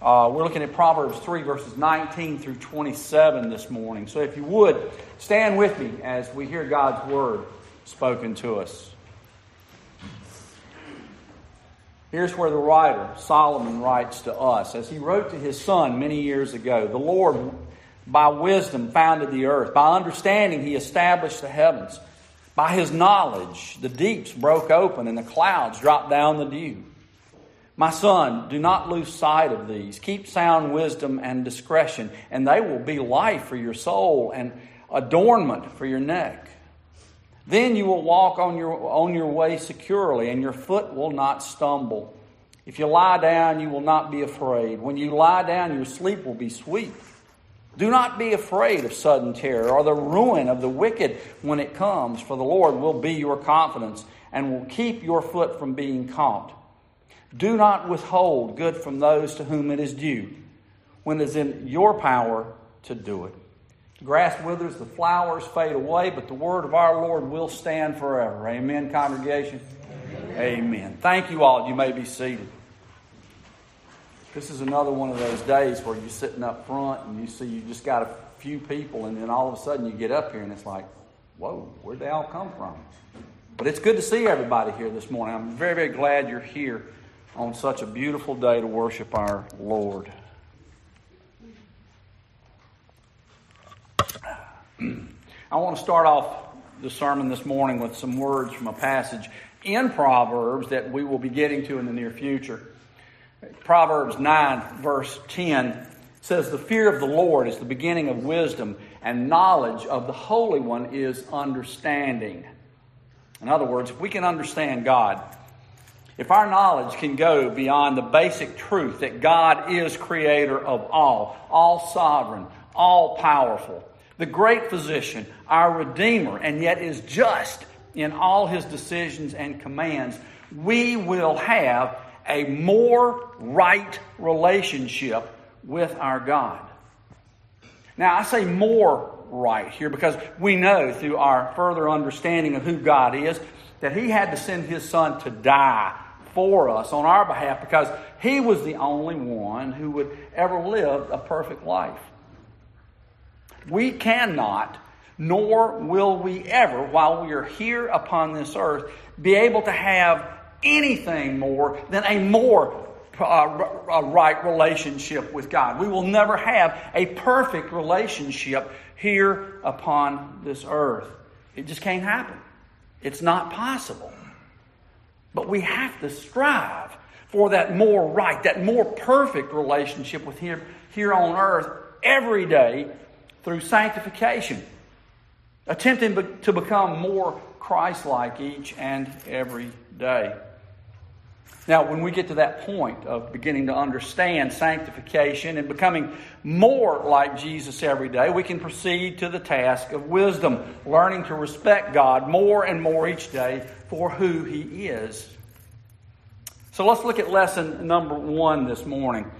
Uh, we're looking at Proverbs 3, verses 19 through 27 this morning. So if you would, stand with me as we hear God's word spoken to us. Here's where the writer, Solomon, writes to us. As he wrote to his son many years ago, the Lord, by wisdom, founded the earth. By understanding, he established the heavens. By his knowledge, the deeps broke open and the clouds dropped down the dew. My son, do not lose sight of these. Keep sound wisdom and discretion, and they will be life for your soul and adornment for your neck. Then you will walk on your, on your way securely, and your foot will not stumble. If you lie down, you will not be afraid. When you lie down, your sleep will be sweet. Do not be afraid of sudden terror or the ruin of the wicked when it comes, for the Lord will be your confidence and will keep your foot from being caught. Do not withhold good from those to whom it is due, when it is in your power to do it. The grass withers, the flowers fade away, but the word of our Lord will stand forever. Amen, congregation? Amen. Amen. Thank you all. You may be seated. This is another one of those days where you're sitting up front and you see you just got a few people, and then all of a sudden you get up here and it's like, whoa, where'd they all come from? But it's good to see everybody here this morning. I'm very, very glad you're here on such a beautiful day to worship our Lord. I want to start off the sermon this morning with some words from a passage in Proverbs that we will be getting to in the near future. Proverbs 9, verse 10 says, The fear of the Lord is the beginning of wisdom, and knowledge of the Holy One is understanding. In other words, if we can understand God, if our knowledge can go beyond the basic truth that God is creator of all, all sovereign, all powerful, the great physician, our Redeemer, and yet is just in all his decisions and commands, we will have a more right relationship with our God. Now, I say more right here because we know through our further understanding of who God is that He had to send His Son to die for us on our behalf because he was the only one who would ever live a perfect life. We cannot, nor will we ever, while we are here upon this earth, be able to have anything more than a more uh, right relationship with God. We will never have a perfect relationship here upon this earth. It just can't happen. It's not possible. But we have to strive for that more right, that more perfect relationship with Him here on earth every day through sanctification, attempting to become more Christ like each and every day. Now, when we get to that point of beginning to understand sanctification and becoming more like Jesus every day, we can proceed to the task of wisdom, learning to respect God more and more each day for who He is. So let's look at lesson number one this morning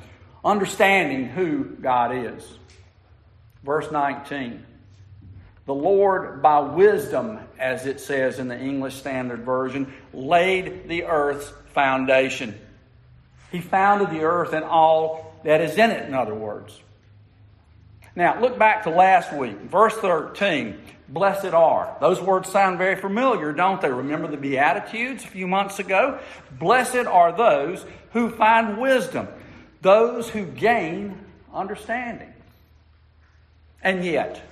understanding who God is. Verse 19. The Lord, by wisdom, as it says in the English Standard Version, laid the earth's foundation. He founded the earth and all that is in it, in other words. Now, look back to last week, verse 13. Blessed are. Those words sound very familiar, don't they? Remember the Beatitudes a few months ago? Blessed are those who find wisdom, those who gain understanding. And yet,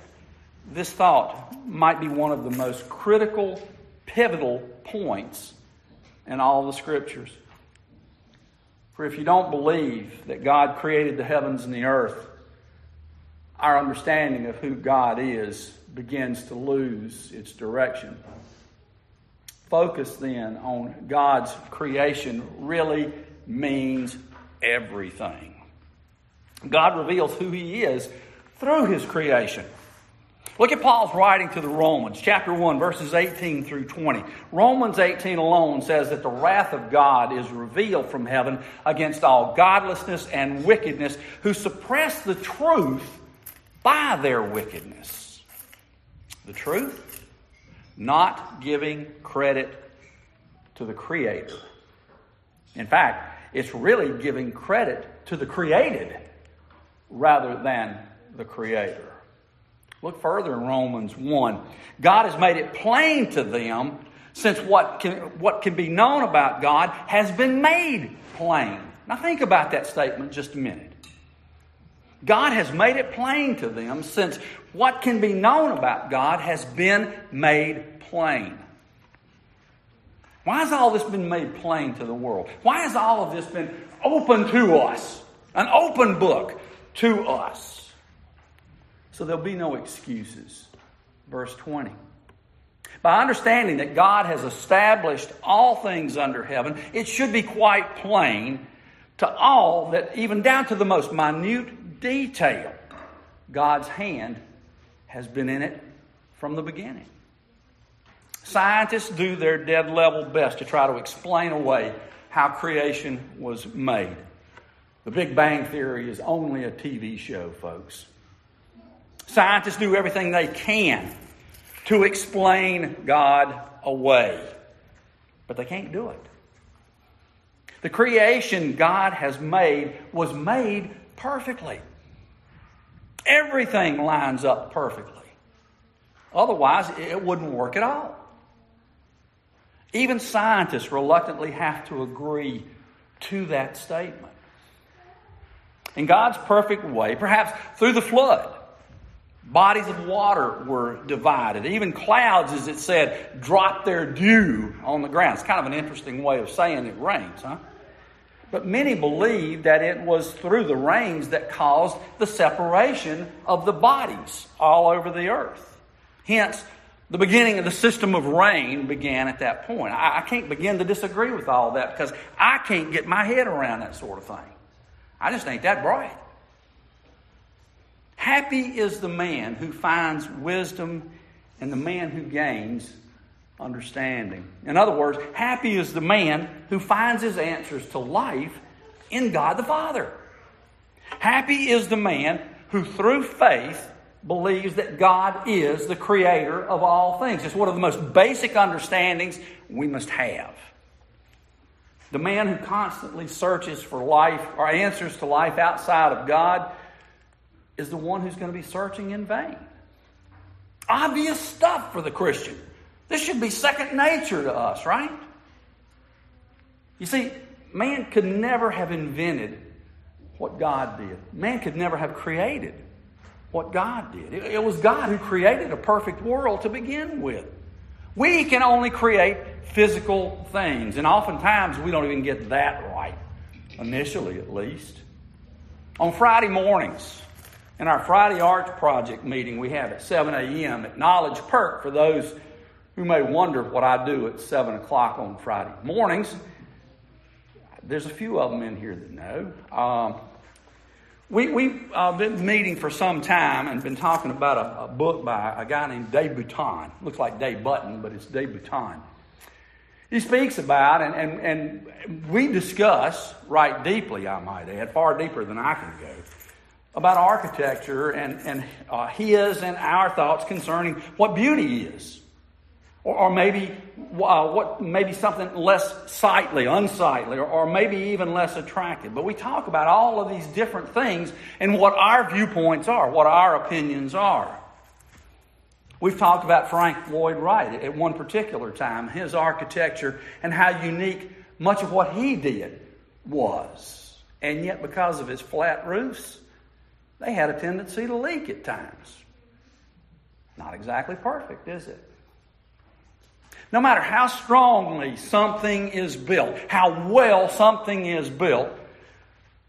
this thought might be one of the most critical, pivotal points in all the scriptures. For if you don't believe that God created the heavens and the earth, our understanding of who God is begins to lose its direction. Focus then on God's creation really means everything. God reveals who He is through His creation. Look at Paul's writing to the Romans, chapter 1, verses 18 through 20. Romans 18 alone says that the wrath of God is revealed from heaven against all godlessness and wickedness who suppress the truth by their wickedness. The truth? Not giving credit to the Creator. In fact, it's really giving credit to the created rather than the creator. Look further in Romans 1. God has made it plain to them since what can, what can be known about God has been made plain. Now think about that statement just a minute. God has made it plain to them since what can be known about God has been made plain. Why has all this been made plain to the world? Why has all of this been open to us? An open book to us. So there'll be no excuses. Verse 20. By understanding that God has established all things under heaven, it should be quite plain to all that, even down to the most minute detail, God's hand has been in it from the beginning. Scientists do their dead level best to try to explain away how creation was made. The Big Bang Theory is only a TV show, folks. Scientists do everything they can to explain God away, but they can't do it. The creation God has made was made perfectly. Everything lines up perfectly. Otherwise, it wouldn't work at all. Even scientists reluctantly have to agree to that statement. In God's perfect way, perhaps through the flood, Bodies of water were divided. Even clouds, as it said, dropped their dew on the ground. It's kind of an interesting way of saying it rains, huh? But many believe that it was through the rains that caused the separation of the bodies all over the earth. Hence, the beginning of the system of rain began at that point. I, I can't begin to disagree with all that because I can't get my head around that sort of thing. I just ain't that bright. Happy is the man who finds wisdom and the man who gains understanding. In other words, happy is the man who finds his answers to life in God the Father. Happy is the man who, through faith, believes that God is the creator of all things. It's one of the most basic understandings we must have. The man who constantly searches for life or answers to life outside of God is the one who's going to be searching in vain. Obvious stuff for the Christian. This should be second nature to us, right? You see, man could never have invented what God did. Man could never have created what God did. It, was God who created a perfect world to begin with. We can only create physical things, and oftentimes we don't even get that right, initially at least. On Friday mornings, in our Friday Arts Project meeting we have at 7 a.m. at Knowledge Perk for those who may wonder what I do at 7 o'clock on Friday mornings. There's a few of them in here that know. Um, we, we've uh, been meeting for some time and been talking about a, a book by a guy named Dave Bouton. Looks like Dave Button, but it's Dave Bouton. He speaks about, and, and, and we discuss right deeply, I might add, far deeper than I can go, about architecture and, and uh, his and our thoughts concerning what beauty is. Or, or maybe uh, what maybe something less sightly, unsightly, or, or maybe even less attractive. But we talk about all of these different things and what our viewpoints are, what our opinions are. We've talked about Frank Lloyd Wright at one particular time, his architecture, and how unique much of what he did was. And yet, because of his flat roofs, they had a tendency to leak at times. Not exactly perfect, is it? No matter how strongly something is built, how well something is built,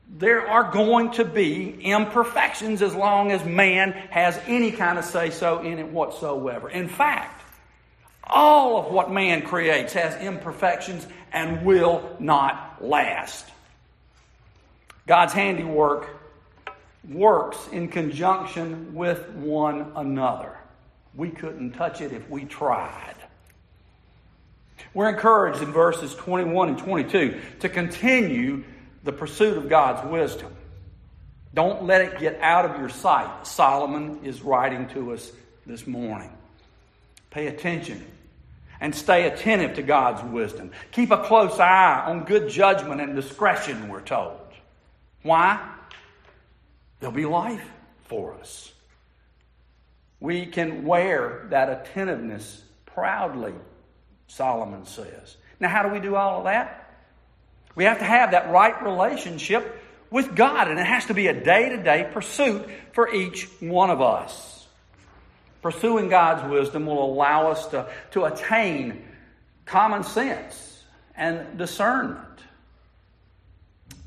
there are going to be imperfections as long as man has any kind of say so in it whatsoever. In fact, all of what man creates has imperfections and will not last. God's handiwork works in conjunction with one another. We couldn't touch it if we tried. We're encouraged in verses 21 and 22 to continue the pursuit of God's wisdom. Don't let it get out of your sight. Solomon is writing to us this morning. Pay attention and stay attentive to God's wisdom. Keep a close eye on good judgment and discretion, we're told. Why? There'll be life for us. We can wear that attentiveness proudly, Solomon says. Now, how do we do all of that? We have to have that right relationship with God, and it has to be a day to day pursuit for each one of us. Pursuing God's wisdom will allow us to, to attain common sense and discernment.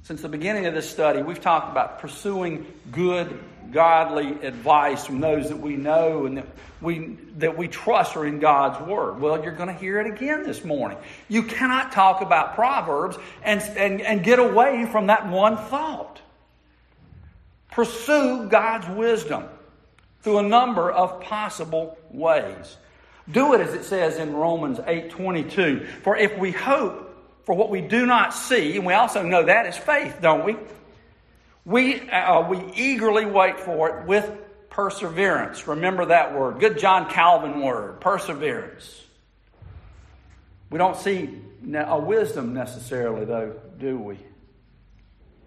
Since the beginning of this study, we've talked about pursuing good, godly advice from those that we know and that we, that we trust are in God's Word. Well, you're going to hear it again this morning. You cannot talk about Proverbs and, and, and get away from that one thought. Pursue God's wisdom through a number of possible ways. Do it as it says in Romans 8:22. For if we hope for what we do not see, and we also know that is faith, don't we? We, uh, we eagerly wait for it with perseverance. Remember that word. Good John Calvin word, perseverance. We don't see a wisdom necessarily, though, do we?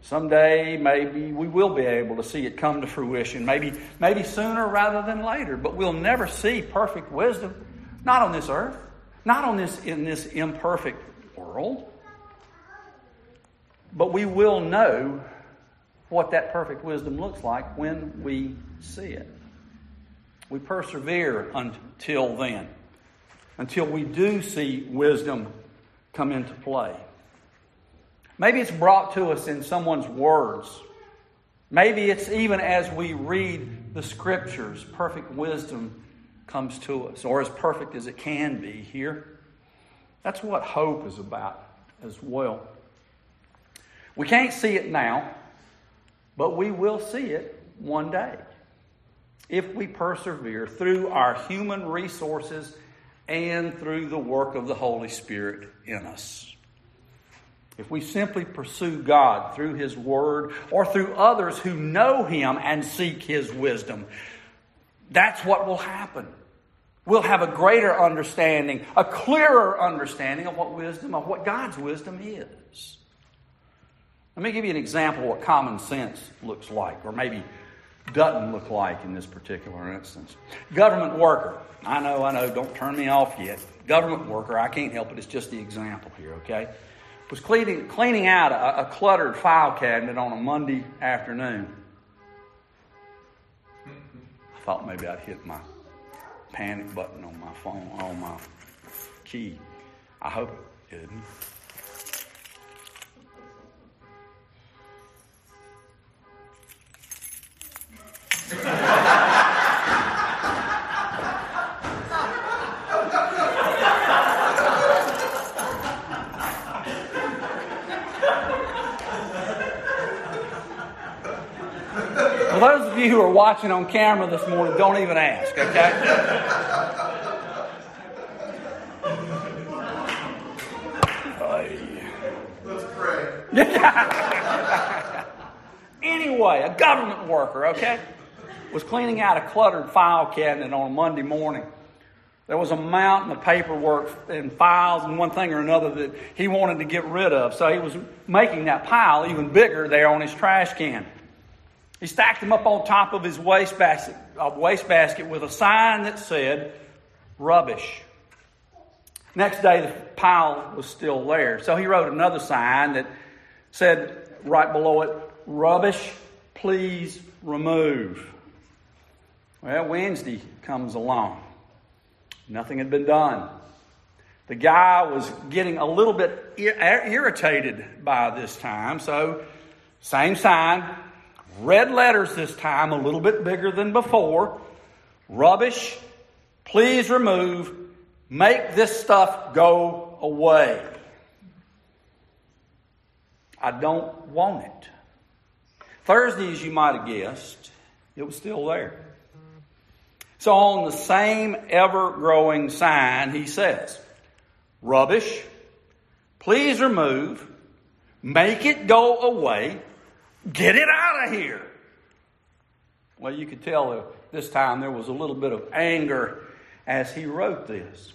Someday, maybe we will be able to see it come to fruition. Maybe, maybe sooner rather than later. But we'll never see perfect wisdom. Not on this earth. Not on this in this imperfect world. But we will know what that perfect wisdom looks like when we see it. We persevere until then, until we do see wisdom come into play. Maybe it's brought to us in someone's words. Maybe it's even as we read the scriptures, perfect wisdom comes to us, or as perfect as it can be here. That's what hope is about as well. We can't see it now, but we will see it one day if we persevere through our human resources and through the work of the Holy Spirit in us. If we simply pursue God through His Word or through others who know Him and seek His wisdom, that's what will happen. We'll have a greater understanding, a clearer understanding of what wisdom, of what God's wisdom is. Let me give you an example of what common sense looks like, or maybe doesn't look like in this particular instance. Government worker. I know, I know, don't turn me off yet. Government worker, I can't help it, it's just the example here, okay? Was cleaning, cleaning out a, a cluttered file cabinet on a Monday afternoon. I thought maybe I'd hit my panic button on my phone, on my key. I hope it didn't. For those of you who are watching on camera this morning, don't even ask, okay? Let's pray. anyway, a government worker, okay? was cleaning out a cluttered file cabinet on a Monday morning. There was a mountain of paperwork and files and one thing or another that he wanted to get rid of. So he was making that pile even bigger there on his trash can. He stacked them up on top of his wastebasket, uh, wastebasket with a sign that said, rubbish. Next day, the pile was still there. So he wrote another sign that said right below it, rubbish, please remove. Well, Wednesday comes along. Nothing had been done. The guy was getting a little bit irritated by this time, so same sign, red letters this time, a little bit bigger than before. Rubbish, please remove, make this stuff go away. I don't want it. Thursday, as you might have guessed, it was still there. So on the same ever growing sign, he says, rubbish, please remove, make it go away, get it out of here. Well, you could tell this time there was a little bit of anger as he wrote this.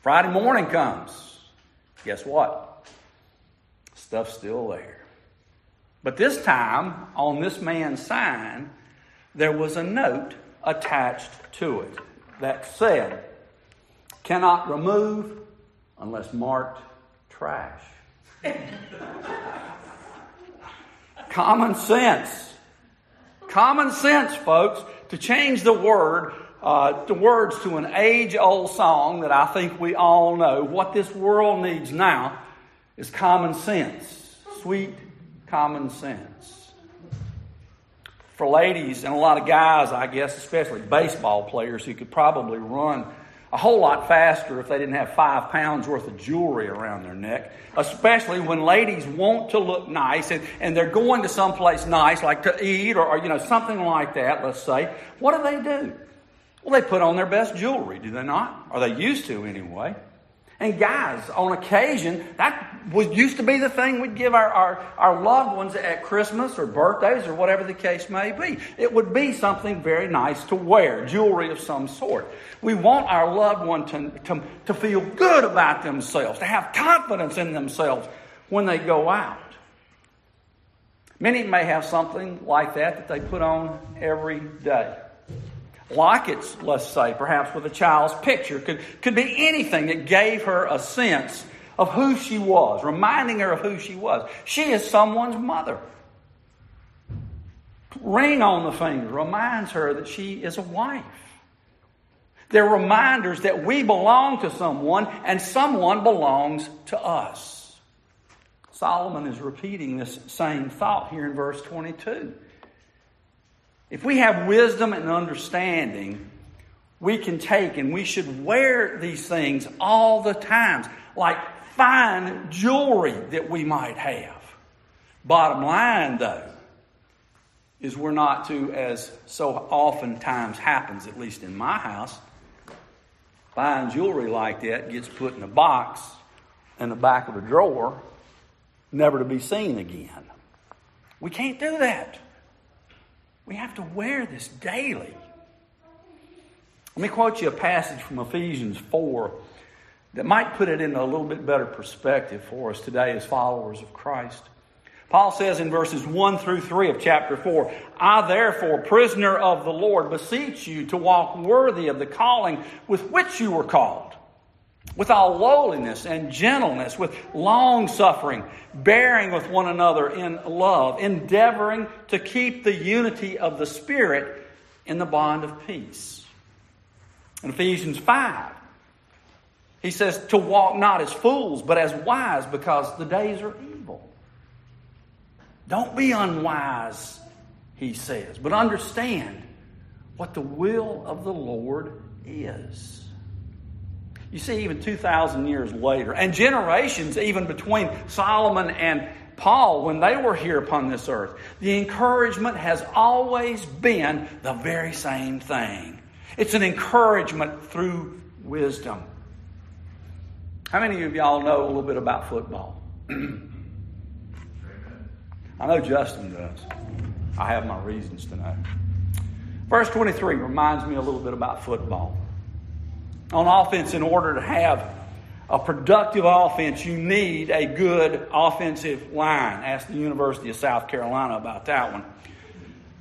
Friday morning comes. Guess what? Stuff's still there. But this time, on this man's sign, there was a note attached to it that said, cannot remove unless marked trash. Common sense. Common sense, folks, to change the word, uh, the words to an age old song that I think we all know. What this world needs now is common sense. Sweet common sense. For ladies and a lot of guys, I guess, especially baseball players who could probably run a whole lot faster if they didn't have five pounds worth of jewelry around their neck, especially when ladies want to look nice and, and they're going to someplace nice, like to eat or, or, you know, something like that, let's say. What do they do? Well, they put on their best jewelry, do they not? Or they used to anyway. And guys, on occasion, that was used to be the thing we'd give our, our, our loved ones at Christmas or birthdays or whatever the case may be. It would be something very nice to wear, jewelry of some sort. We want our loved one to, to, to feel good about themselves, to have confidence in themselves when they go out. Many may have something like that that they put on every day like it's, let's say, perhaps with a child's picture, could, could be anything that gave her a sense of who she was, reminding her of who she was. She is someone's mother. Ring on the finger reminds her that she is a wife. They're reminders that we belong to someone and someone belongs to us. Solomon is repeating this same thought here in verse 22. If we have wisdom and understanding, we can take and we should wear these things all the times, like fine jewelry that we might have. Bottom line, though, is we're not to, as so oftentimes happens, at least in my house, fine jewelry like that gets put in a box in the back of a drawer, never to be seen again. We can't do that. We have to wear this daily. Let me quote you a passage from Ephesians 4 that might put it in a little bit better perspective for us today as followers of Christ. Paul says in verses 1 through 3 of chapter 4 I, therefore, prisoner of the Lord, beseech you to walk worthy of the calling with which you were called with all lowliness and gentleness, with long suffering, bearing with one another in love, endeavoring to keep the unity of the Spirit in the bond of peace. In Ephesians 5, he says to walk not as fools, but as wise, because the days are evil. Don't be unwise, he says, but understand what the will of the Lord is. You see, even 2,000 years later, and generations even between Solomon and Paul, when they were here upon this earth, the encouragement has always been the very same thing. It's an encouragement through wisdom. How many of y'all know a little bit about football? I know Justin does. I have my reasons to know. Verse 23 reminds me a little bit about football on offense, in order to have a productive offense, you need a good offensive line. Ask the University of South Carolina about that one.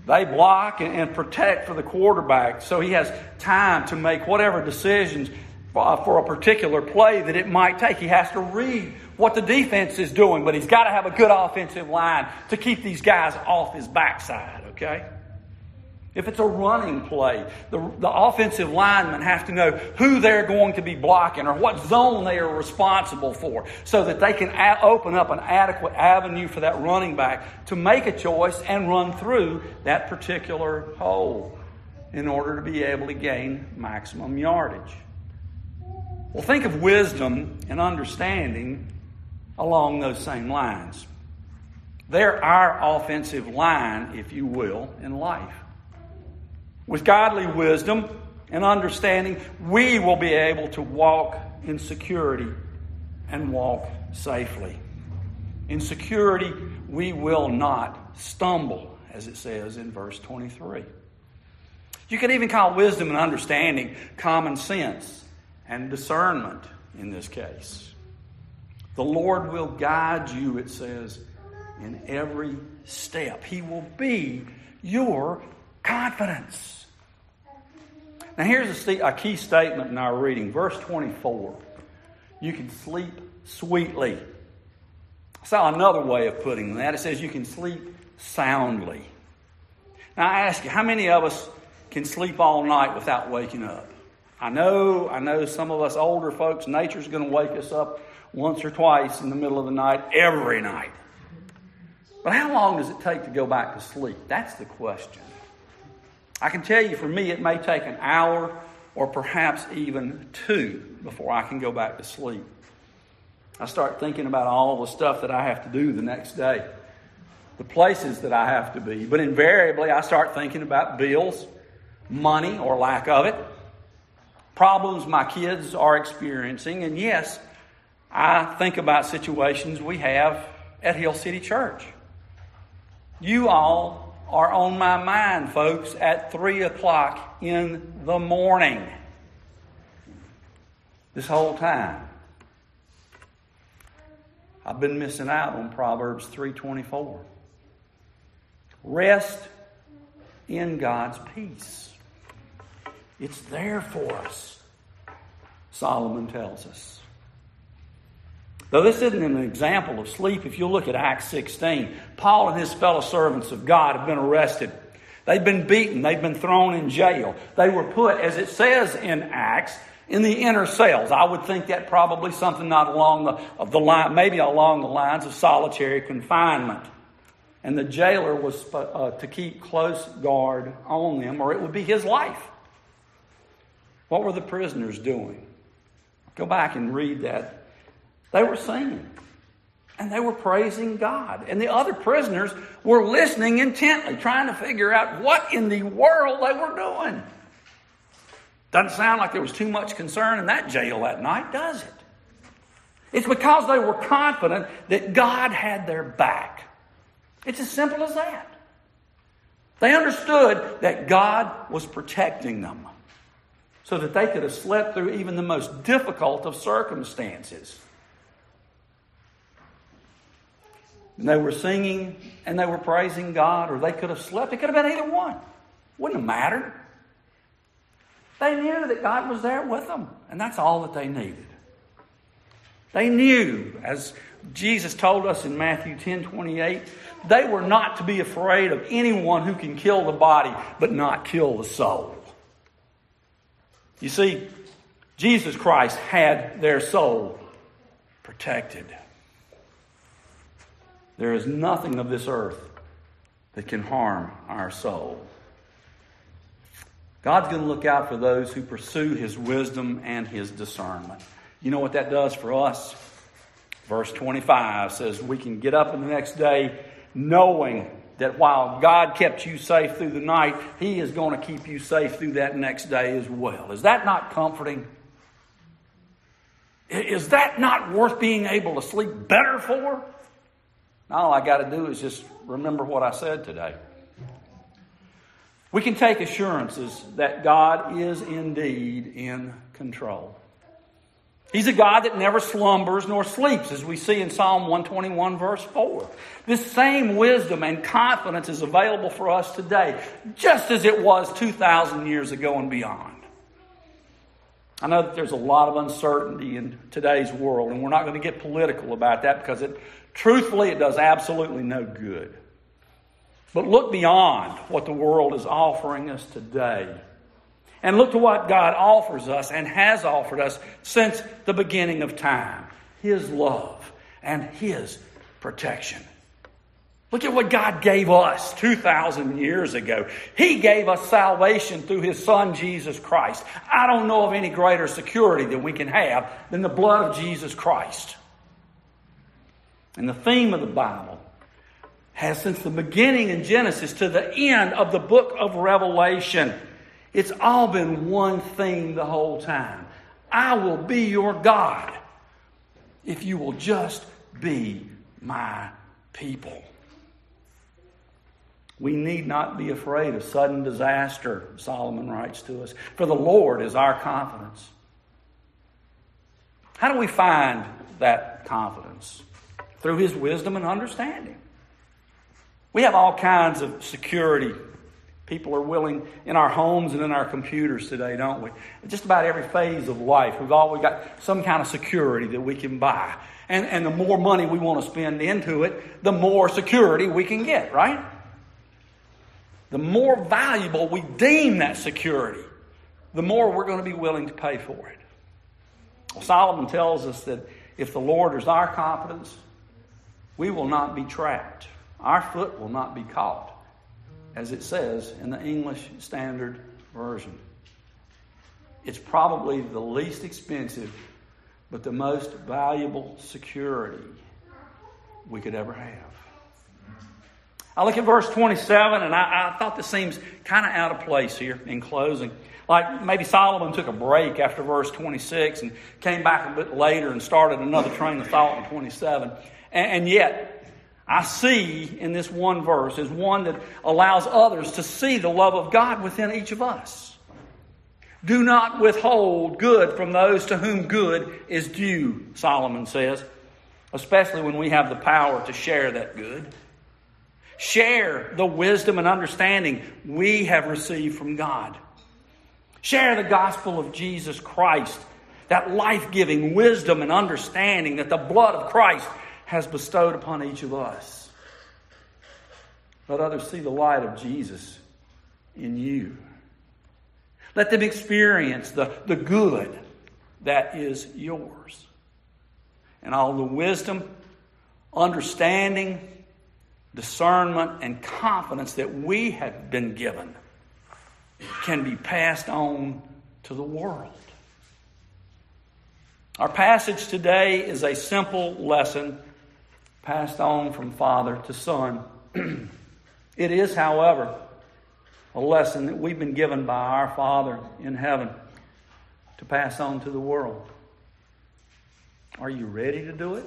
They block and, protect for the quarterback so he has time to make whatever decisions uh, for a particular play that it might take. He has to read what the defense is doing, but he's got to have a good offensive line to keep these guys off his backside, okay? If it's a running play, the, the offensive linemen have to know who they're going to be blocking or what zone they are responsible for so that they can a- open up an adequate avenue for that running back to make a choice and run through that particular hole in order to be able to gain maximum yardage. Well, think of wisdom and understanding along those same lines. They're our offensive line, if you will, in life. With godly wisdom and understanding, we will be able to walk in security and walk safely. In security, we will not stumble, as it says in verse 23. You can even call wisdom and understanding common sense and discernment in this case. The Lord will guide you, it says, in every step. He will be your confidence. Now, here's a, key statement in our reading, verse 24. You can sleep sweetly. I saw another way of putting that. It says you can sleep soundly. Now, I ask you, how many of us can sleep all night without waking up? I know, I know some of us older folks, nature's going to wake us up once or twice in the middle of the night, every night. But how long does it take to go back to sleep? That's the question. I can tell you for me, it may take an hour or perhaps even two before I can go back to sleep. I start thinking about all the stuff that I have to do the next day, the places that I have to be. But invariably, I start thinking about bills, money or lack of it, problems my kids are experiencing, and yes, I think about situations we have at Hill City Church. You all are on my mind, folks, at 3 o'clock in the morning. This whole time. I've been missing out on Proverbs 3:24. Rest in God's peace. It's there for us. Solomon tells us. Though this isn't an example of sleep, if you look at Acts 16, Paul and his fellow servants of God have been arrested. They've been beaten. They've been thrown in jail. They were put, as it says in Acts, in the inner cells. I would think that probably something not along the, of the line, maybe along the lines of solitary confinement. And the jailer was uh, to keep close guard on them, or it would be his life. What were the prisoners doing? Go back and read that they were singing and they were praising God. And the other prisoners were listening intently, trying to figure out what in the world they were doing. Doesn't sound like there was too much concern in that jail that night, does it? It's because they were confident that God had their back. It's as simple as that. They understood that God was protecting them so that they could have slept through even the most difficult of circumstances. And they were singing and they were praising God, or they could have slept. It could have been either one. Wouldn't have mattered. They knew that God was there with them, and that's all that they needed. They knew, as Jesus told us in Matthew 10 28, they were not to be afraid of anyone who can kill the body but not kill the soul. You see, Jesus Christ had their soul protected. There is nothing of this earth that can harm our soul. God's going to look out for those who pursue His wisdom and His discernment. You know what that does for us? Verse 25 says, We can get up in the next day knowing that while God kept you safe through the night, He is going to keep you safe through that next day as well. Is that not comforting? Is that not worth being able to sleep better for? All I got to do is just remember what I said today. We can take assurances that God is indeed in control. He's a God that never slumbers nor sleeps, as we see in Psalm 121, verse 4. This same wisdom and confidence is available for us today, just as it was 2,000 years ago and beyond. I know that there's a lot of uncertainty in today's world, and we're not going to get political about that because it Truthfully, it does absolutely no good. But look beyond what the world is offering us today. And look to what God offers us and has offered us since the beginning of time His love and His protection. Look at what God gave us 2,000 years ago. He gave us salvation through His Son, Jesus Christ. I don't know of any greater security that we can have than the blood of Jesus Christ. And the theme of the Bible has, since the beginning in Genesis to the end of the book of Revelation, it's all been one theme the whole time. I will be your God if you will just be my people. We need not be afraid of sudden disaster, Solomon writes to us, for the Lord is our confidence. How do we find that confidence? Through His wisdom and understanding. We have all kinds of security. People are willing in our homes and in our computers today, don't we? Just about every phase of life, we've always got some kind of security that we can buy. And, and the more money we want to spend into it, the more security we can get, right? The more valuable we deem that security, the more we're going to be willing to pay for it. Well, Solomon tells us that if the Lord is our confidence, we will not be trapped. Our foot will not be caught, as it says in the English Standard Version. It's probably the least expensive, but the most valuable security we could ever have. I look at verse 27, and I, I thought this seems kind of out of place here in closing. Like maybe Solomon took a break after verse 26 and came back a bit later and started another train of thought in 27. And, yet, I see in this one verse is one that allows others to see the love of God within each of us. Do not withhold good from those to whom good is due, Solomon says, especially when we have the power to share that good. Share the wisdom and understanding we have received from God. Share the gospel of Jesus Christ, that life giving wisdom and understanding that the blood of Christ has bestowed upon each of us. Let others see the light of Jesus in you. Let them experience the, the good that is yours. And all the wisdom, understanding, discernment, and confidence that we have been given can be passed on to the world. Our passage today is a simple lesson passed on from father to son. it is, however, a lesson that we've been given by our Father in heaven to pass on to the world. Are you ready to do it?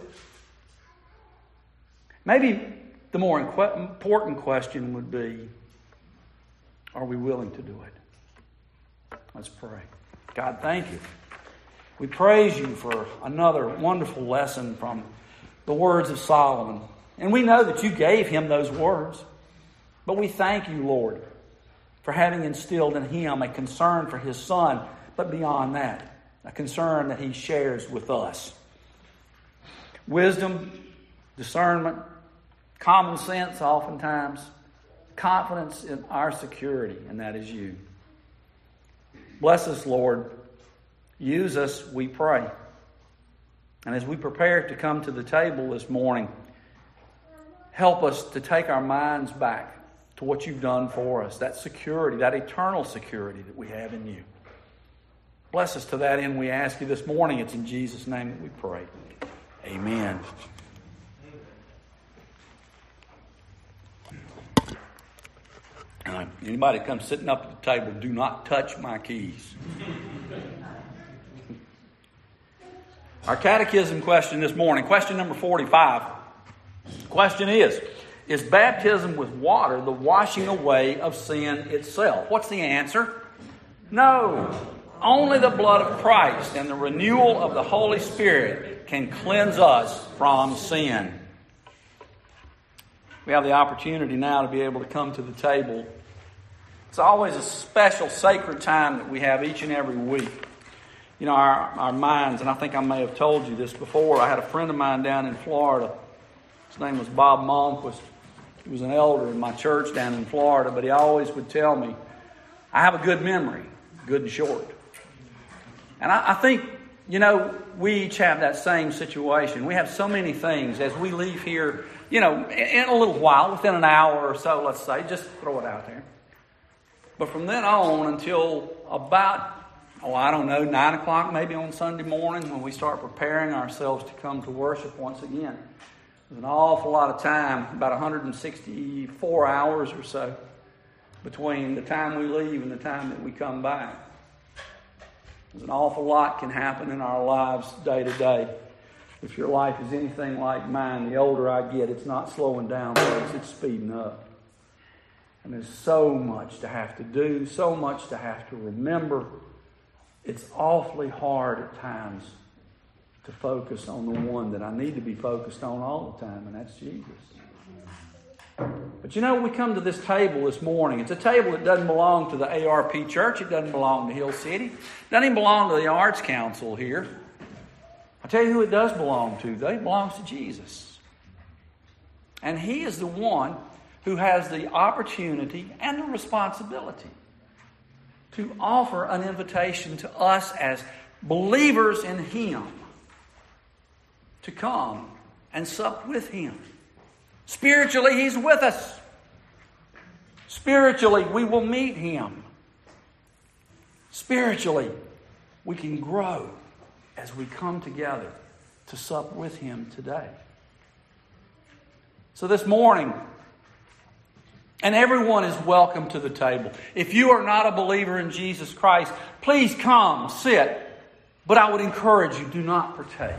Maybe the more important question would be are we willing to do it? Let's pray. God, thank you. We praise you for another wonderful lesson from the words of Solomon. And we know that you gave him those words. But we thank you, Lord, for having instilled in him a concern for his son, but beyond that, a concern that he shares with us. Wisdom, discernment, common sense, oftentimes confidence in our security, and that is you. Bless us, Lord. Use us, we pray. And as we prepare to come to the table this morning, help us to take our minds back to what you've done for us, that security, that eternal security that we have in you. Bless us to that end, we ask you this morning. It's in Jesus' name that we pray. Amen. Anybody come sitting up at the table, do not touch my keys. Our catechism question this morning, question number 45. Question is Is baptism with water the washing away of sin itself? What's the answer? No. Only the blood of Christ and the renewal of the Holy Spirit can cleanse us from sin. We have the opportunity now to be able to come to the table it's always a special, sacred time that we have each and every week. You know, our, our minds, and I think I may have told you this before. I had a friend of mine down in Florida. His name was Bob Malmquist. He was an elder in my church down in Florida, but he always would tell me, I have a good memory, good and short. And I, I think, you know, we each have that same situation. We have so many things as we leave here, you know, in, in a little while, within an hour or so, let's say, just throw it out there. But from then on until about, oh, I don't know, 9 o'clock maybe on Sunday morning when we start preparing ourselves to come to worship once again, there's an awful lot of time, about 164 hours or so, between the time we leave and the time that we come back. There's an awful lot can happen in our lives day to day. If your life is anything like mine, the older I get, it's not slowing down, folks, it's speeding up. And there's so much to have to do, so much to have to remember. It's awfully hard at times to focus on the one that I need to be focused on all the time, and that's Jesus. But you know, we come to this table this morning. It's a table that doesn't belong to the ARP church. It doesn't belong to Hill City. It doesn't even belong to the Arts Council here. I tell you who it does belong to. It belongs to Jesus. And He is the one who has the opportunity and the responsibility to offer an invitation to us as believers in Him to come and sup with Him. Spiritually, He's with us. Spiritually, we will meet Him. Spiritually, we can grow as we come together to sup with Him today. So this morning, and everyone is welcome to the table. If you are not a believer in Jesus Christ, please come, sit. But I would encourage you, do not partake.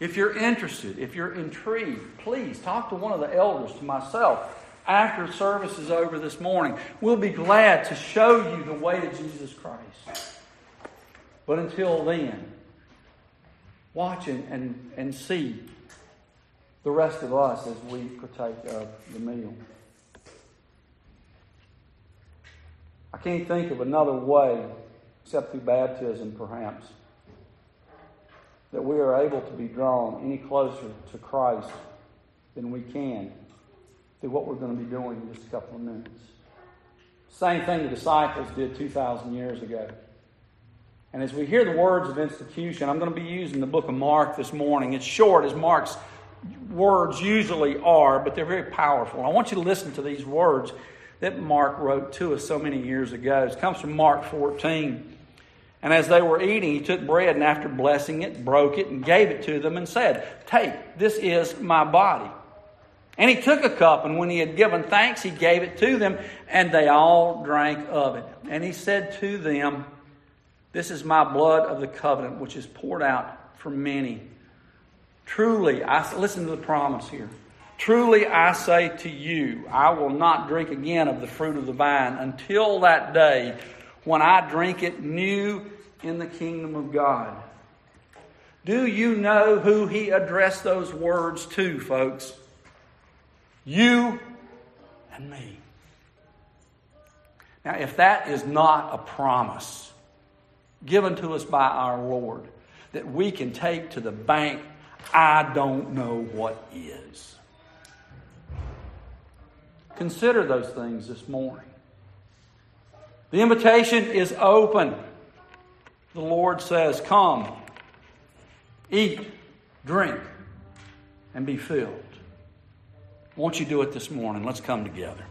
If you're interested, if you're intrigued, please talk to one of the elders, to myself, after service is over this morning. We'll be glad to show you the way to Jesus Christ. But until then, watch and, and, and see the rest of us as we partake of the meal. I can't think of another way, except through baptism perhaps, that we are able to be drawn any closer to Christ than we can through what we're going to be doing in just a couple of minutes. Same thing the disciples did 2,000 years ago. And as we hear the words of institution, I'm going to be using the book of Mark this morning. It's short, as Mark's words usually are, but they're very powerful. I want you to listen to these words that Mark wrote to us so many years ago. It comes from Mark 14. And as they were eating, he took bread and after blessing it, broke it and gave it to them and said, Take, this is my body. And he took a cup, and when he had given thanks, he gave it to them, and they all drank of it. And he said to them, This is my blood of the covenant, which is poured out for many. Truly, I listen to the promise here. Truly, I say to you, I will not drink again of the fruit of the vine until that day when I drink it new in the kingdom of God. Do you know who he addressed those words to, folks? You and me. Now, if that is not a promise given to us by our Lord that we can take to the bank, I don't know what is. Consider those things this morning. The invitation is open. The Lord says, Come, eat, drink, and be filled. Won't you do it this morning? Let's come together.